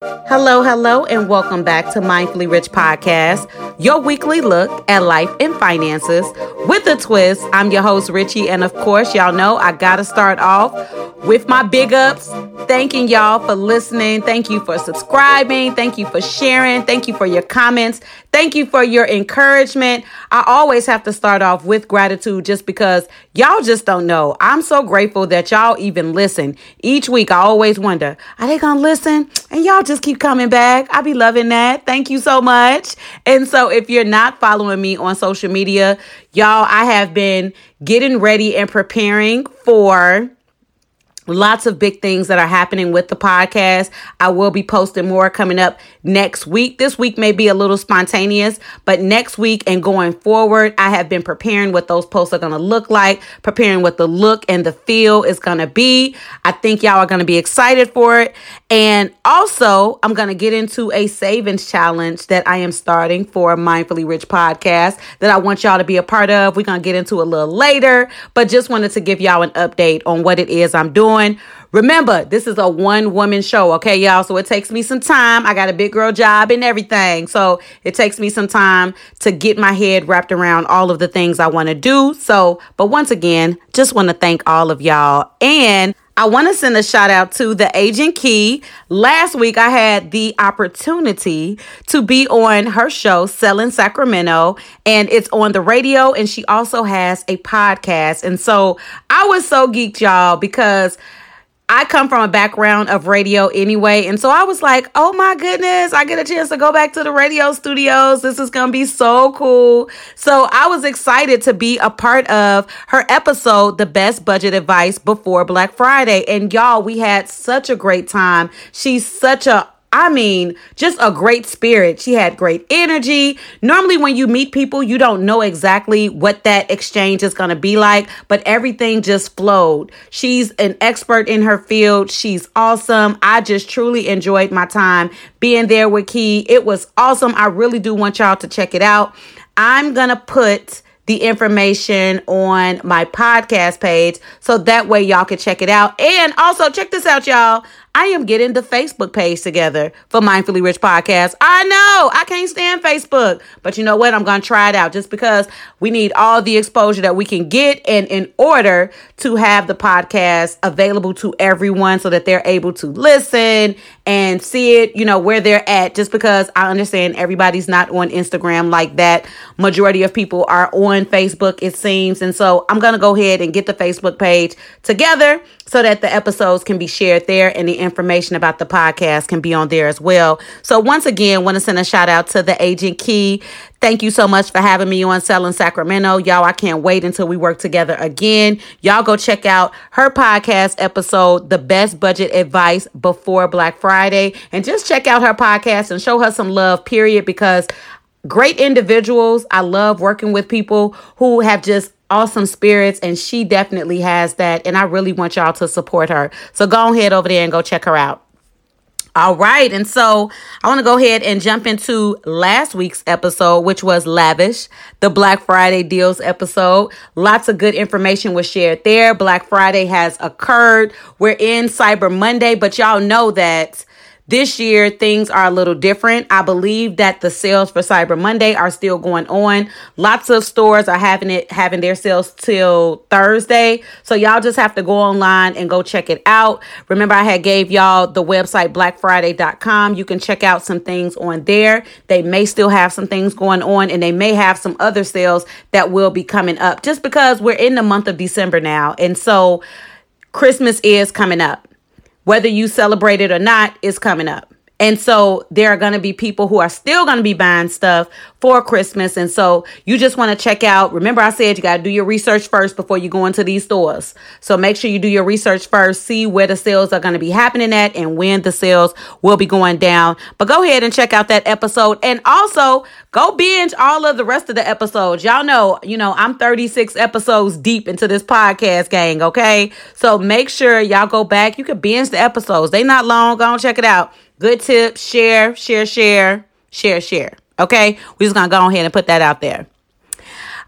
Hello, hello, and welcome back to Mindfully Rich Podcast, your weekly look at life and finances with a twist. I'm your host, Richie, and of course, y'all know I gotta start off with my big ups. Thanking y'all for listening. Thank you for subscribing. Thank you for sharing. Thank you for your comments. Thank you for your encouragement. I always have to start off with gratitude just because y'all just don't know. I'm so grateful that y'all even listen. Each week, I always wonder, are they gonna listen? And y'all just keep coming back. I be loving that. Thank you so much. And so, if you're not following me on social media, y'all, I have been getting ready and preparing for Lots of big things that are happening with the podcast. I will be posting more coming up next week. This week may be a little spontaneous, but next week and going forward, I have been preparing what those posts are going to look like, preparing what the look and the feel is going to be. I think y'all are going to be excited for it. And also, I'm going to get into a savings challenge that I am starting for Mindfully Rich podcast that I want y'all to be a part of. We're going to get into a little later, but just wanted to give y'all an update on what it is I'm doing doing. Remember, this is a one woman show, okay, y'all? So it takes me some time. I got a big girl job and everything. So it takes me some time to get my head wrapped around all of the things I want to do. So, but once again, just want to thank all of y'all. And I want to send a shout out to the agent Key. Last week, I had the opportunity to be on her show, Selling Sacramento, and it's on the radio. And she also has a podcast. And so I was so geeked, y'all, because I come from a background of radio anyway. And so I was like, oh my goodness, I get a chance to go back to the radio studios. This is going to be so cool. So I was excited to be a part of her episode, The Best Budget Advice Before Black Friday. And y'all, we had such a great time. She's such a I mean, just a great spirit. She had great energy. Normally, when you meet people, you don't know exactly what that exchange is going to be like, but everything just flowed. She's an expert in her field. She's awesome. I just truly enjoyed my time being there with Key. It was awesome. I really do want y'all to check it out. I'm going to put the information on my podcast page so that way y'all can check it out. And also, check this out, y'all. I am getting the Facebook page together for Mindfully Rich Podcast. I know I can't stand Facebook, but you know what? I'm going to try it out just because we need all the exposure that we can get. And in order to have the podcast available to everyone so that they're able to listen and see it, you know, where they're at, just because I understand everybody's not on Instagram like that. Majority of people are on Facebook, it seems. And so I'm going to go ahead and get the Facebook page together so that the episodes can be shared there and the information about the podcast can be on there as well. So once again, want to send a shout out to the agent Key. Thank you so much for having me on Selling Sacramento. Y'all, I can't wait until we work together again. Y'all go check out her podcast episode, The Best Budget Advice Before Black Friday, and just check out her podcast and show her some love, period, because great individuals. I love working with people who have just awesome spirits and she definitely has that and I really want y'all to support her. So go ahead over there and go check her out. All right. And so I want to go ahead and jump into last week's episode, which was Lavish, the Black Friday deals episode. Lots of good information was shared there. Black Friday has occurred. We're in Cyber Monday, but y'all know that this year, things are a little different. I believe that the sales for Cyber Monday are still going on. Lots of stores are having it, having their sales till Thursday. So y'all just have to go online and go check it out. Remember, I had gave y'all the website blackfriday.com. You can check out some things on there. They may still have some things going on and they may have some other sales that will be coming up just because we're in the month of December now. And so Christmas is coming up whether you celebrate it or not, is coming up. And so there are going to be people who are still going to be buying stuff for Christmas. And so you just want to check out. Remember, I said you got to do your research first before you go into these stores. So make sure you do your research first, see where the sales are going to be happening at and when the sales will be going down. But go ahead and check out that episode. And also go binge all of the rest of the episodes. Y'all know, you know, I'm 36 episodes deep into this podcast gang. Okay. So make sure y'all go back. You can binge the episodes. They not long. Go and check it out. Good tips. Share, share, share, share, share. Okay. We're just to go ahead and put that out there.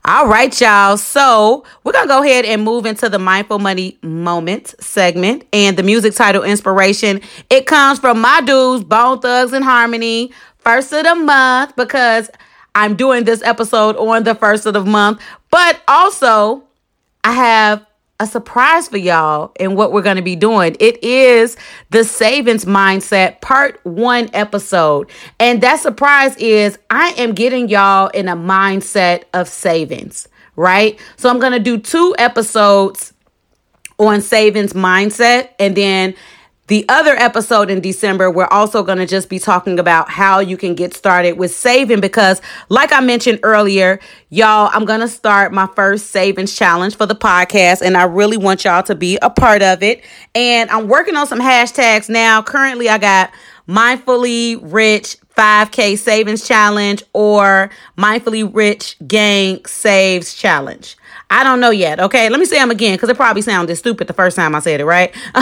All right, y'all. So we're to go ahead and move into the Mindful Money Moment segment. And the music title inspiration, it comes from my dudes, Bone Thugs-n-Harmony, first of the month, because I'm doing this episode on the first of the month. But also, I have a surprise for y'all and what we're going to be doing. It is the savings mindset part one episode. And that surprise is I am getting y'all in a mindset of savings, right? So I'm going to do two episodes on savings mindset and then the other episode in December, we're also going to just be talking about how you can get started with saving because, like I mentioned earlier, y'all, I'm going to start my first savings challenge for the podcast, and I really want y'all to be a part of it. And I'm working on some hashtags now. Currently, I got mindfully rich 5K savings challenge or mindfully rich gang saves challenge. I don't know yet. Okay, let me say them again because it probably sounded stupid the first time I said it, right?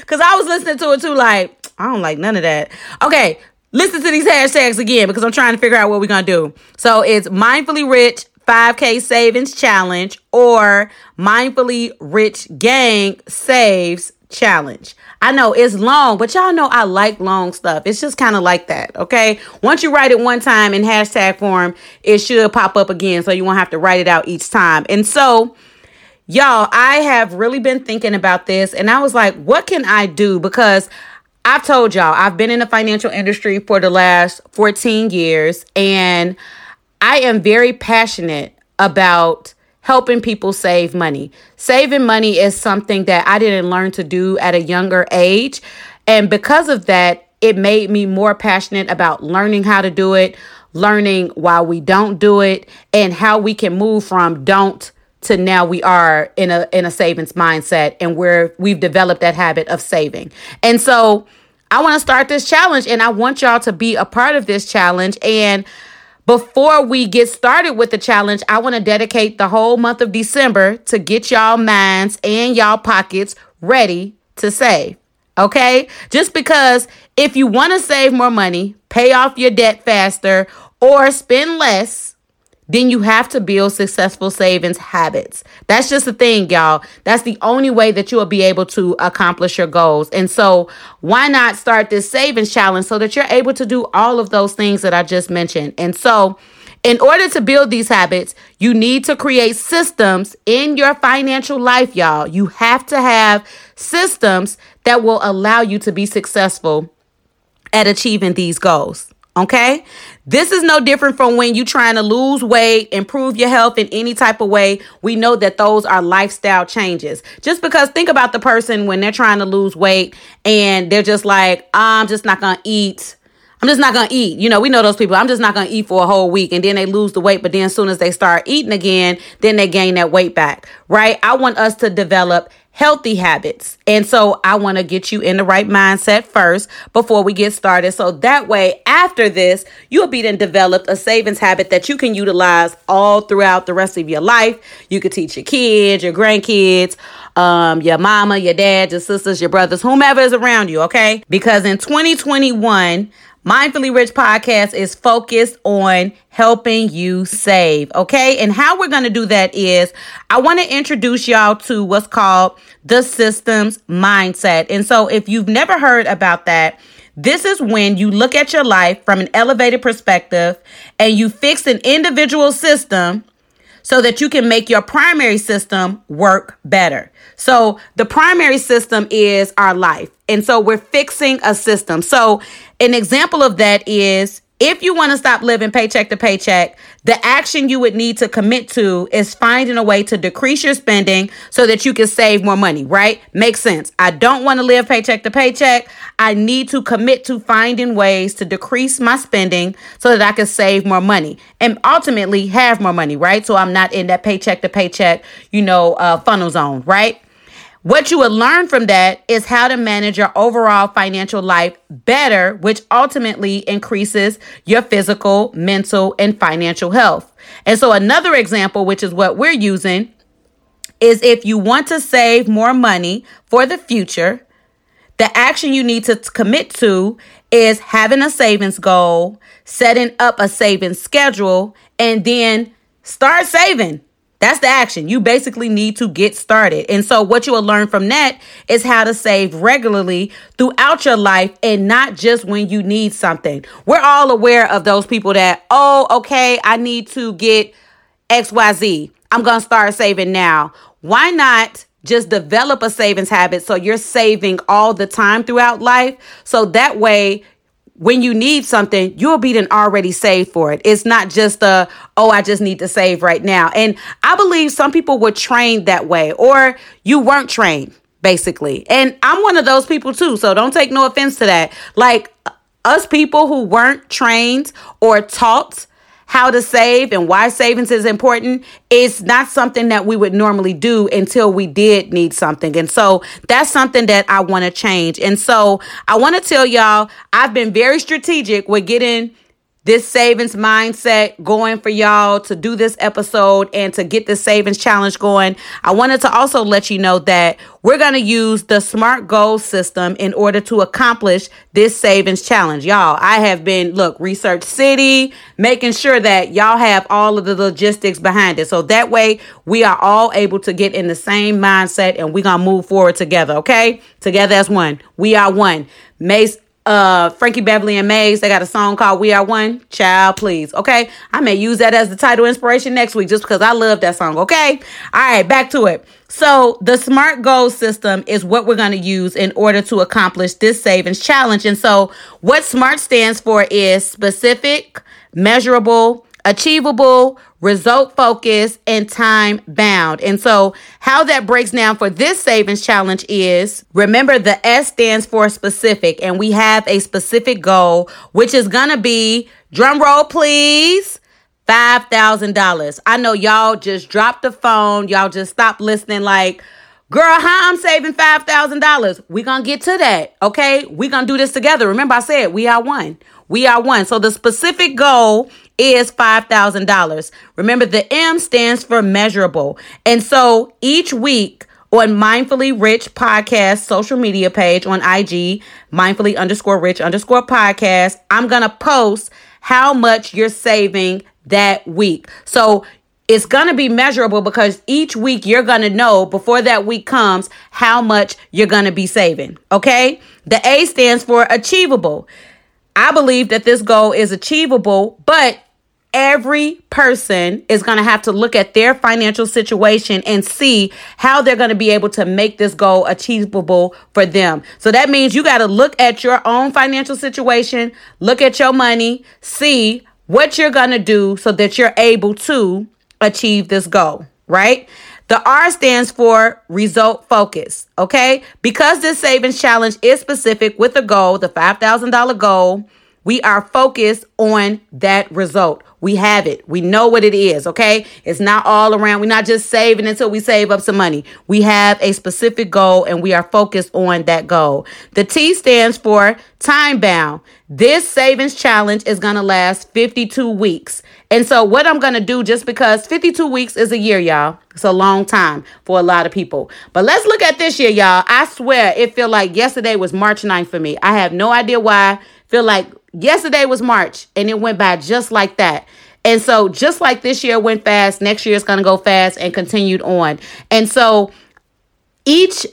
Because I was listening to it too, like, I don't like none of that. Okay, listen to these hashtags again because I'm trying to figure out what we're going to do. So it's mindfully rich 5K savings challenge or mindfully rich gang saves challenge. I know it's long, but y'all know I like long stuff. It's just kind of like that, okay? Once you write it one time in hashtag form, it should pop up again, so you won't have to write it out each time. And so, y'all, I have really been thinking about this, and I was like, what can I do? Because I've told y'all, I've been in the financial industry for the last 14 years, and I am very passionate about helping people save money. Saving money is something that I didn't learn to do at a younger age. And because of that, it made me more passionate about learning how to do it, learning why we don't do it, and how we can move from don't to now we are in a in a savings mindset and where we've developed that habit of saving. And so I want to start this challenge and I want y'all to be a part of this challenge and before we get started with the challenge, I want to dedicate the whole month of December to get y'all minds and y'all pockets ready to save. Okay? Just because if you want to save more money, pay off your debt faster, or spend less, then you have to build successful savings habits. That's just the thing, y'all. That's the only way that you will be able to accomplish your goals. And so, why not start this savings challenge so that you're able to do all of those things that I just mentioned? And so, in order to build these habits, you need to create systems in your financial life, y'all. You have to have systems that will allow you to be successful at achieving these goals. Okay. This is no different from when you're trying to lose weight, improve your health in any type of way. We know that those are lifestyle changes. Just because think about the person when they're trying to lose weight and they're just like, I'm just not going to eat. I'm just not to eat. You know, we know those people. I'm just not to eat for a whole week. And then they lose the weight. But then as soon as they start eating again, then they gain that weight back, right? I want us to develop healthy habits. And so I want to get you in the right mindset first before we get started. So that way, after this, you'll be then developed a savings habit that you can utilize all throughout the rest of your life. You could teach your kids, your grandkids, um, your mama, your dad, your sisters, your brothers, whomever is around you, okay? Because in 2021, Mindfully Rich podcast is focused on helping you save. Okay. And how we're going to do that is I want to introduce y'all to what's called the systems mindset. And so if you've never heard about that, this is when you look at your life from an elevated perspective and you fix an individual system so that you can make your primary system work better. So the primary system is our life. And so we're fixing a system. So an example of that is if you want to stop living paycheck to paycheck, the action you would need to commit to is finding a way to decrease your spending so that you can save more money, right? Makes sense. I don't want to live paycheck to paycheck. I need to commit to finding ways to decrease my spending so that I can save more money and ultimately have more money, right? So I'm not in that paycheck to paycheck, you know, uh, funnel zone, right? What you would learn from that is how to manage your overall financial life better, which ultimately increases your physical, mental, and financial health. And so, another example, which is what we're using, is if you want to save more money for the future, The action you need to commit to is having a savings goal, setting up a savings schedule, and then start saving. That's the action. You basically need to get started. And so, what you will learn from that is how to save regularly throughout your life and not just when you need something. We're all aware of those people that, oh, okay, I need to get XYZ. I'm going to start saving now. Why not just develop a savings habit so you're saving all the time throughout life? So that way, when you need something, you'll be then already saved for it. It's not just a, oh, I just need to save right now. And I believe some people were trained that way, or you weren't trained, basically. And I'm one of those people too. So don't take no offense to that. Like us people who weren't trained or taught how to save and why savings is important is not something that we would normally do until we did need something. And so that's something that I want to change. And so I want to tell y'all, I've been very strategic with getting this savings mindset going for y'all to do this episode and to get the savings challenge going. I wanted to also let you know that we're going to use the SMART goal system in order to accomplish this savings challenge. Y'all, I have been, look, Research City, making sure that y'all have all of the logistics behind it. So that way we are all able to get in the same mindset and we're going to move forward together, okay? Together as one. We are one. Mace uh Frankie Beverly and Maze. They got a song called We Are One. Child, please. Okay. I may use that as the title inspiration next week just because I love that song. Okay. All right, back to it. So the SMART goal system is what we're going to use in order to accomplish this savings challenge. And so what SMART stands for is specific, measurable, achievable, result focused, and time bound. And so, how that breaks down for this savings challenge is remember the S stands for specific, and we have a specific goal, which is gonna be drum roll, please. $5,000. I know y'all just dropped the phone. Y'all just stopped listening like, girl, how I'm saving $5,000. we going to get to that. Okay. we going to do this together. Remember, I said we are one. We are one. So the specific goal is $5,000. Remember, the M stands for measurable. And so each week, on Mindfully Rich Podcast social media page on IG, mindfully underscore rich underscore podcast, I'm going to post how much you're saving that week. So it's going to be measurable because each week you're going to know before that week comes how much you're going to be saving. Okay. The A stands for achievable. I believe that this goal is achievable, but every person is going to have to look at their financial situation and see how they're going to be able to make this goal achievable for them. So that means you got to look at your own financial situation, look at your money, see what you're going to do so that you're able to achieve this goal, right? The R stands for result focus, okay? Because this savings challenge is specific with a goal, the $5,000 goal, we are focused on that result. We have it. We know what it is, okay? It's not all around. We're not just saving until we save up some money. We have a specific goal and we are focused on that goal. The T stands for time bound. This savings challenge is going to last 52 weeks. And so, what I'm going to do, just because 52 weeks is a year, y'all, it's a long time for a lot of people. But let's look at this year, y'all. I swear it feel like yesterday was March 9th for me. I have no idea why. Feel like yesterday was March and it went by just like that. And so, just like this year went fast, next year is going to go fast and continued on. And so, each,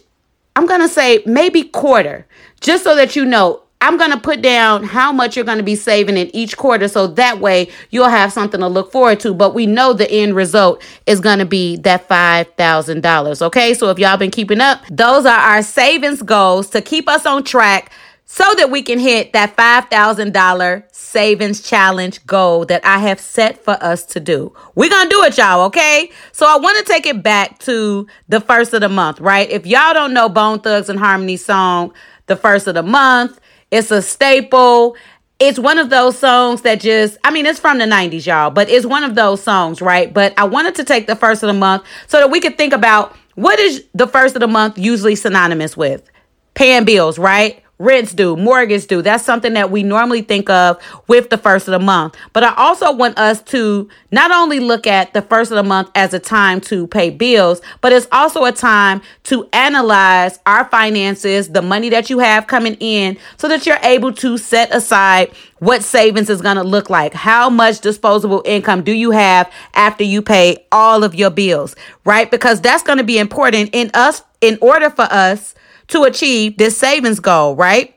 I'm going to say maybe quarter, just so that you know, I'm going to put down how much you're going to be saving in each quarter so that way you'll have something to look forward to. But we know the end result is going to be that $5,000. Okay. So if y'all been keeping up, those are our savings goals to keep us on track so that we can hit that $5,000 savings challenge goal that I have set for us to do. We're going to do it, y'all, okay? So I want to take it back to the first of the month, right? If y'all don't know Bone Thugs-n-Harmony song, The First of the Month, it's a staple. It's one of those songs that just, I mean, it's from the 90s, y'all, but it's one of those songs, right? But I wanted to take the first of the month so that we could think about what is the first of the month usually synonymous with? Paying bills, right? Rents due, mortgage due. That's something that we normally think of with the first of the month. But I also want us to not only look at the first of the month as a time to pay bills, but it's also a time to analyze our finances, the money that you have coming in, so that you're able to set aside what savings is going to look like. How much disposable income do you have after you pay all of your bills, right? Because that's going to be important in us in order for us to achieve this savings goal, right?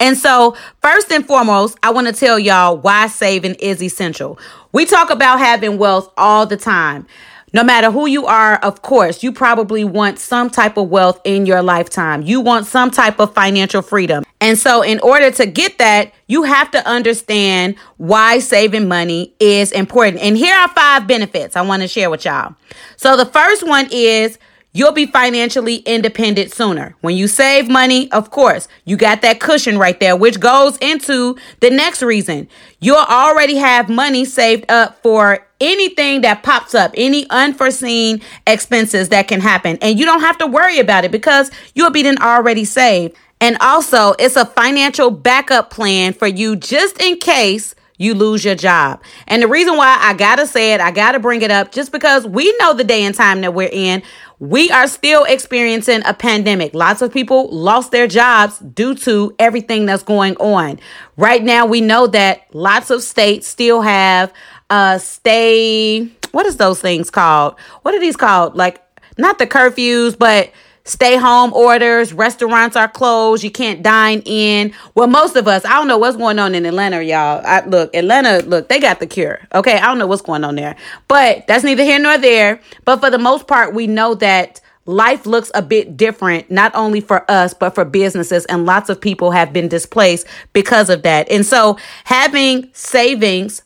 And so, first and foremost, I want to tell y'all why saving is essential. We talk about having wealth all the time. No matter who you are, of course, you probably want some type of wealth in your lifetime. You want some type of financial freedom. And so, in order to get that, you have to understand why saving money is important. And here are five benefits I want to share with y'all. So, the first one is You'll be financially independent sooner. When you save money, of course, you got that cushion right there, which goes into the next reason. You'll already have money saved up for anything that pops up, any unforeseen expenses that can happen. And you don't have to worry about it because you'll be then already saved. And also, it's a financial backup plan for you just in case you lose your job. And the reason why I gotta say it, I gotta bring it up, just because we know the day and time that we're in. We are still experiencing a pandemic. Lots of people lost their jobs due to everything that's going on. Right now, we know that lots of states still have uh stay what is those things called? What are these called? Like not the curfews, but stay home orders, restaurants are closed, you can't dine in. Well, most of us, I don't know what's going on in Atlanta, y'all. I, look, Atlanta, look, they got the cure. Okay, I don't know what's going on there. But that's neither here nor there. But for the most part, we know that life looks a bit different, not only for us, but for businesses. And lots of people have been displaced because of that. And so having savings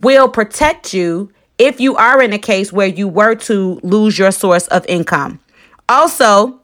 will protect you if you are in a case where you were to lose your source of income. Also,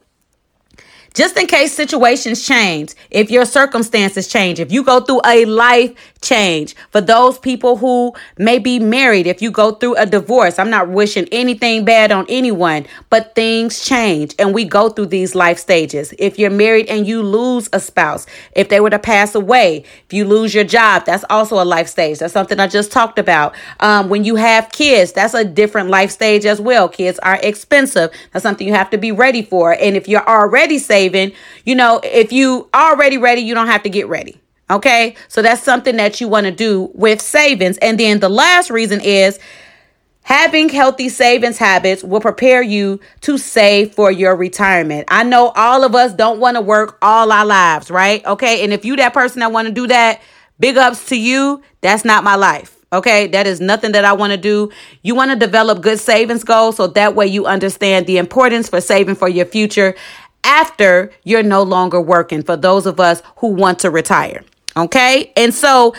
just in case situations change, if your circumstances change, if you go through a life change, for those people who may be married, if you go through a divorce, I'm not wishing anything bad on anyone, but things change and we go through these life stages. If you're married and you lose a spouse, if they were to pass away, if you lose your job, that's also a life stage. That's something I just talked about. Um, when you have kids, that's a different life stage as well. Kids are expensive. That's something you have to be ready for. And if you're already saving. You know, if you already ready, you don't have to get ready. Okay. So that's something that you want to do with savings. And then the last reason is having healthy savings habits will prepare you to save for your retirement. I know all of us don't want to work all our lives, right? Okay. And if you that person that want to do that, big ups to you. That's not my life. Okay, that is nothing that I want to do. You want to develop good savings goals so that way you understand the importance for saving for your future after you're no longer working for those of us who want to retire. Okay. And so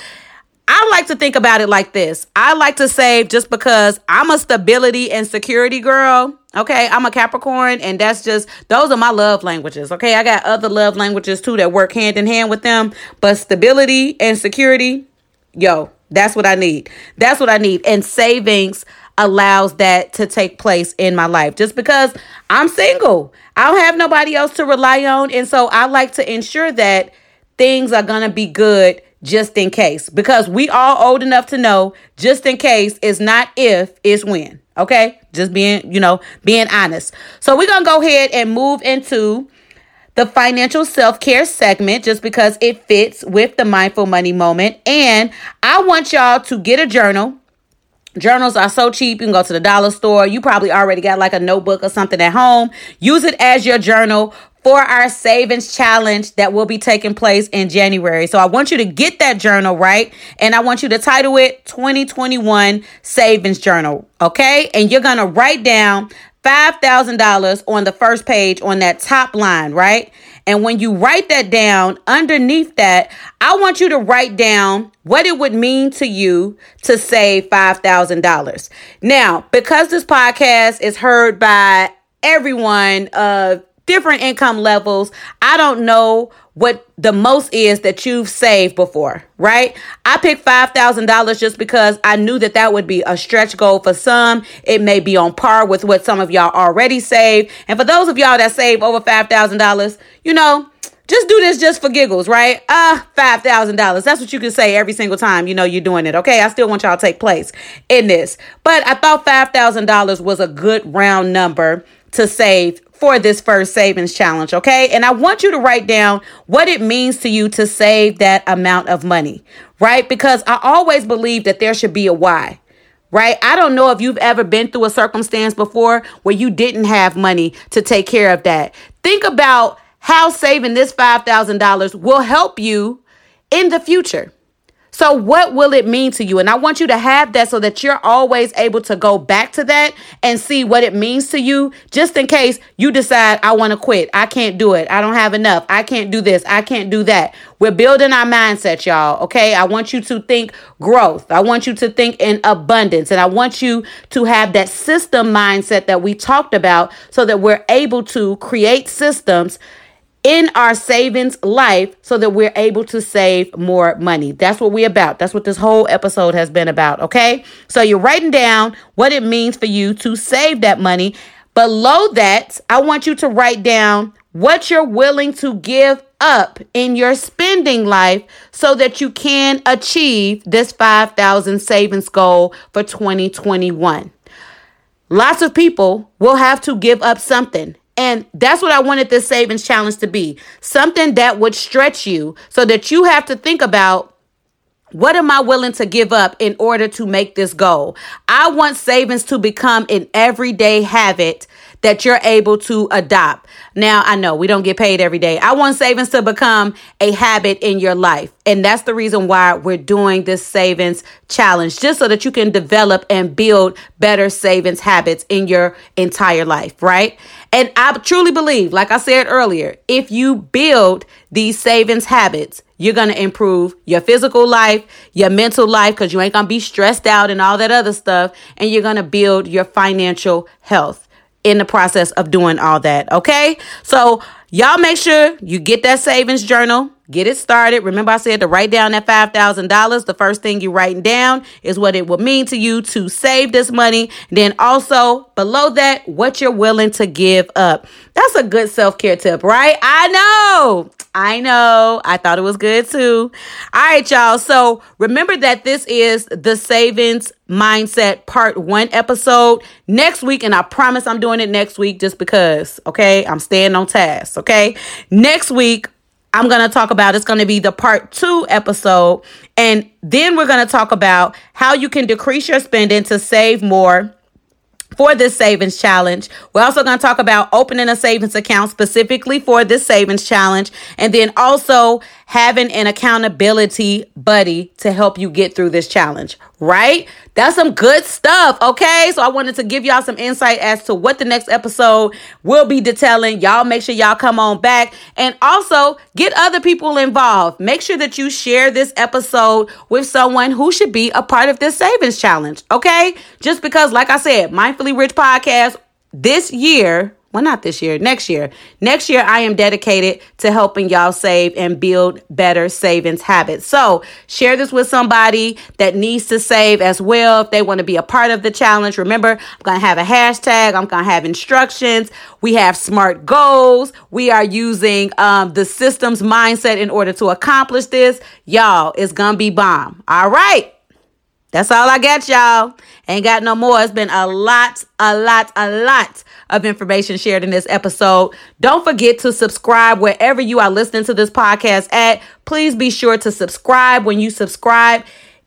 I like to think about it like this I like to save just because I'm a stability and security girl. Okay. I'm a Capricorn, and that's just, those are my love languages. Okay. I got other love languages too that work hand in hand with them, but stability and security, yo, that's what I need. That's what I need. And savings allows that to take place in my life just because I'm single. I don't have nobody else to rely on. And so I like to ensure that things are going to be good just in case because we all old enough to know just in case is not if, it's when. Okay? Just being, you know, being honest. So we're to go ahead and move into the financial self care segment just because it fits with the mindful money moment. And I want y'all to get a journal Journals are so cheap. You can go to the dollar store. You probably already got like a notebook or something at home. Use it as your journal for our savings challenge that will be taking place in January. So I want you to get that journal right and I want you to title it 2021 Savings Journal. Okay. And you're going to write down $5,000 on the first page on that top line, right? And when you write that down, underneath that, I want you to write down what it would mean to you to save $5,000. Now, because this podcast is heard by everyone of different income levels, I don't know what the most is that you've saved before, right? I picked $5,000 just because I knew that that would be a stretch goal for some. It may be on par with what some of y'all already saved. And for those of y'all that save over $5,000, you know, just do this just for giggles, right? Uh, $5,000. That's what you can say every single time you know you're doing it, okay? I still want y'all to take place in this. But I thought $5,000 was a good round number to save for this first savings challenge, okay? And I want you to write down what it means to you to save that amount of money, right? Because I always believe that there should be a why right? I don't know if you've ever been through a circumstance before where you didn't have money to take care of that. Think about how saving this $5,000 will help you in the future. So, what will it mean to you? And I want you to have that so that you're always able to go back to that and see what it means to you, just in case you decide, I want to quit. I can't do it. I don't have enough. I can't do this. I can't do that. We're building our mindset, y'all. Okay. I want you to think growth. I want you to think in abundance. And I want you to have that system mindset that we talked about so that we're able to create systems in our savings life so that we're able to save more money. That's what we're about. That's what this whole episode has been about. Okay. So you're writing down what it means for you to save that money. Below that, I want you to write down what you're willing to give up in your spending life so that you can achieve this 5,000 savings goal for 2021. Lots of people will have to give up something and that's what I wanted this savings challenge to be something that would stretch you so that you have to think about what am I willing to give up in order to make this goal? I want savings to become an everyday habit that you're able to adopt. Now, I know we don't get paid every day. I want savings to become a habit in your life. And that's the reason why we're doing this savings challenge, just so that you can develop and build better savings habits in your entire life, right? And I truly believe, like I said earlier, if you build these savings habits, you're going to improve your physical life, your mental life, because you ain't going to be stressed out and all that other stuff. And you're going to build your financial health in the process of doing all that. Okay. So y'all make sure you get that savings journal. Get it started. Remember, I said to write down that $5,000. The first thing you're writing down is what it will mean to you to save this money. Then also below that, what you're willing to give up. That's a good self care tip, right? I know. I know. I thought it was good too. All right, y'all. So remember that this is the savings mindset part one episode next week. And I promise I'm doing it next week just because, okay? I'm staying on task, okay? Next week, I'm going to talk about it's going to be the part two episode. And then we're going to talk about how you can decrease your spending to save more for this savings challenge. We're also going to talk about opening a savings account specifically for this savings challenge and then also having an accountability buddy to help you get through this challenge, right? That's some good stuff, okay? So I wanted to give y'all some insight as to what the next episode will be detailing. Y'all make sure y'all come on back and also get other people involved. Make sure that you share this episode with someone who should be a part of this savings challenge, okay? Just because like I said, Mindfully Rich podcast this year well, not this year, next year. Next year, I am dedicated to helping y'all save and build better savings habits. So, share this with somebody that needs to save as well. If they want to be a part of the challenge, remember, I'm going to have a hashtag, I'm going to have instructions. We have smart goals. We are using um, the systems mindset in order to accomplish this. Y'all, it's going to be bomb. All right. That's all I got, y'all. Ain't got no more. It's been a lot, a lot, a lot of information shared in this episode. Don't forget to subscribe wherever you are listening to this podcast at. Please be sure to subscribe when you subscribe.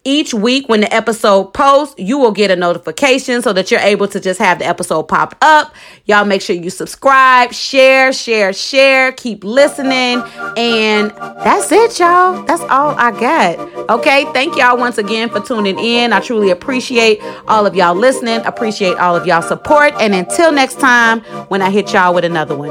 Each week, when the episode posts, you will get a notification so that you're able to just have the episode pop up. Y'all make sure you subscribe, share, share, share, keep listening. And that's it, y'all. That's all I got. Okay. Thank y'all once again for tuning in. I truly appreciate all of y'all listening, appreciate all of y'all support. And until next time, when I hit y'all with another one.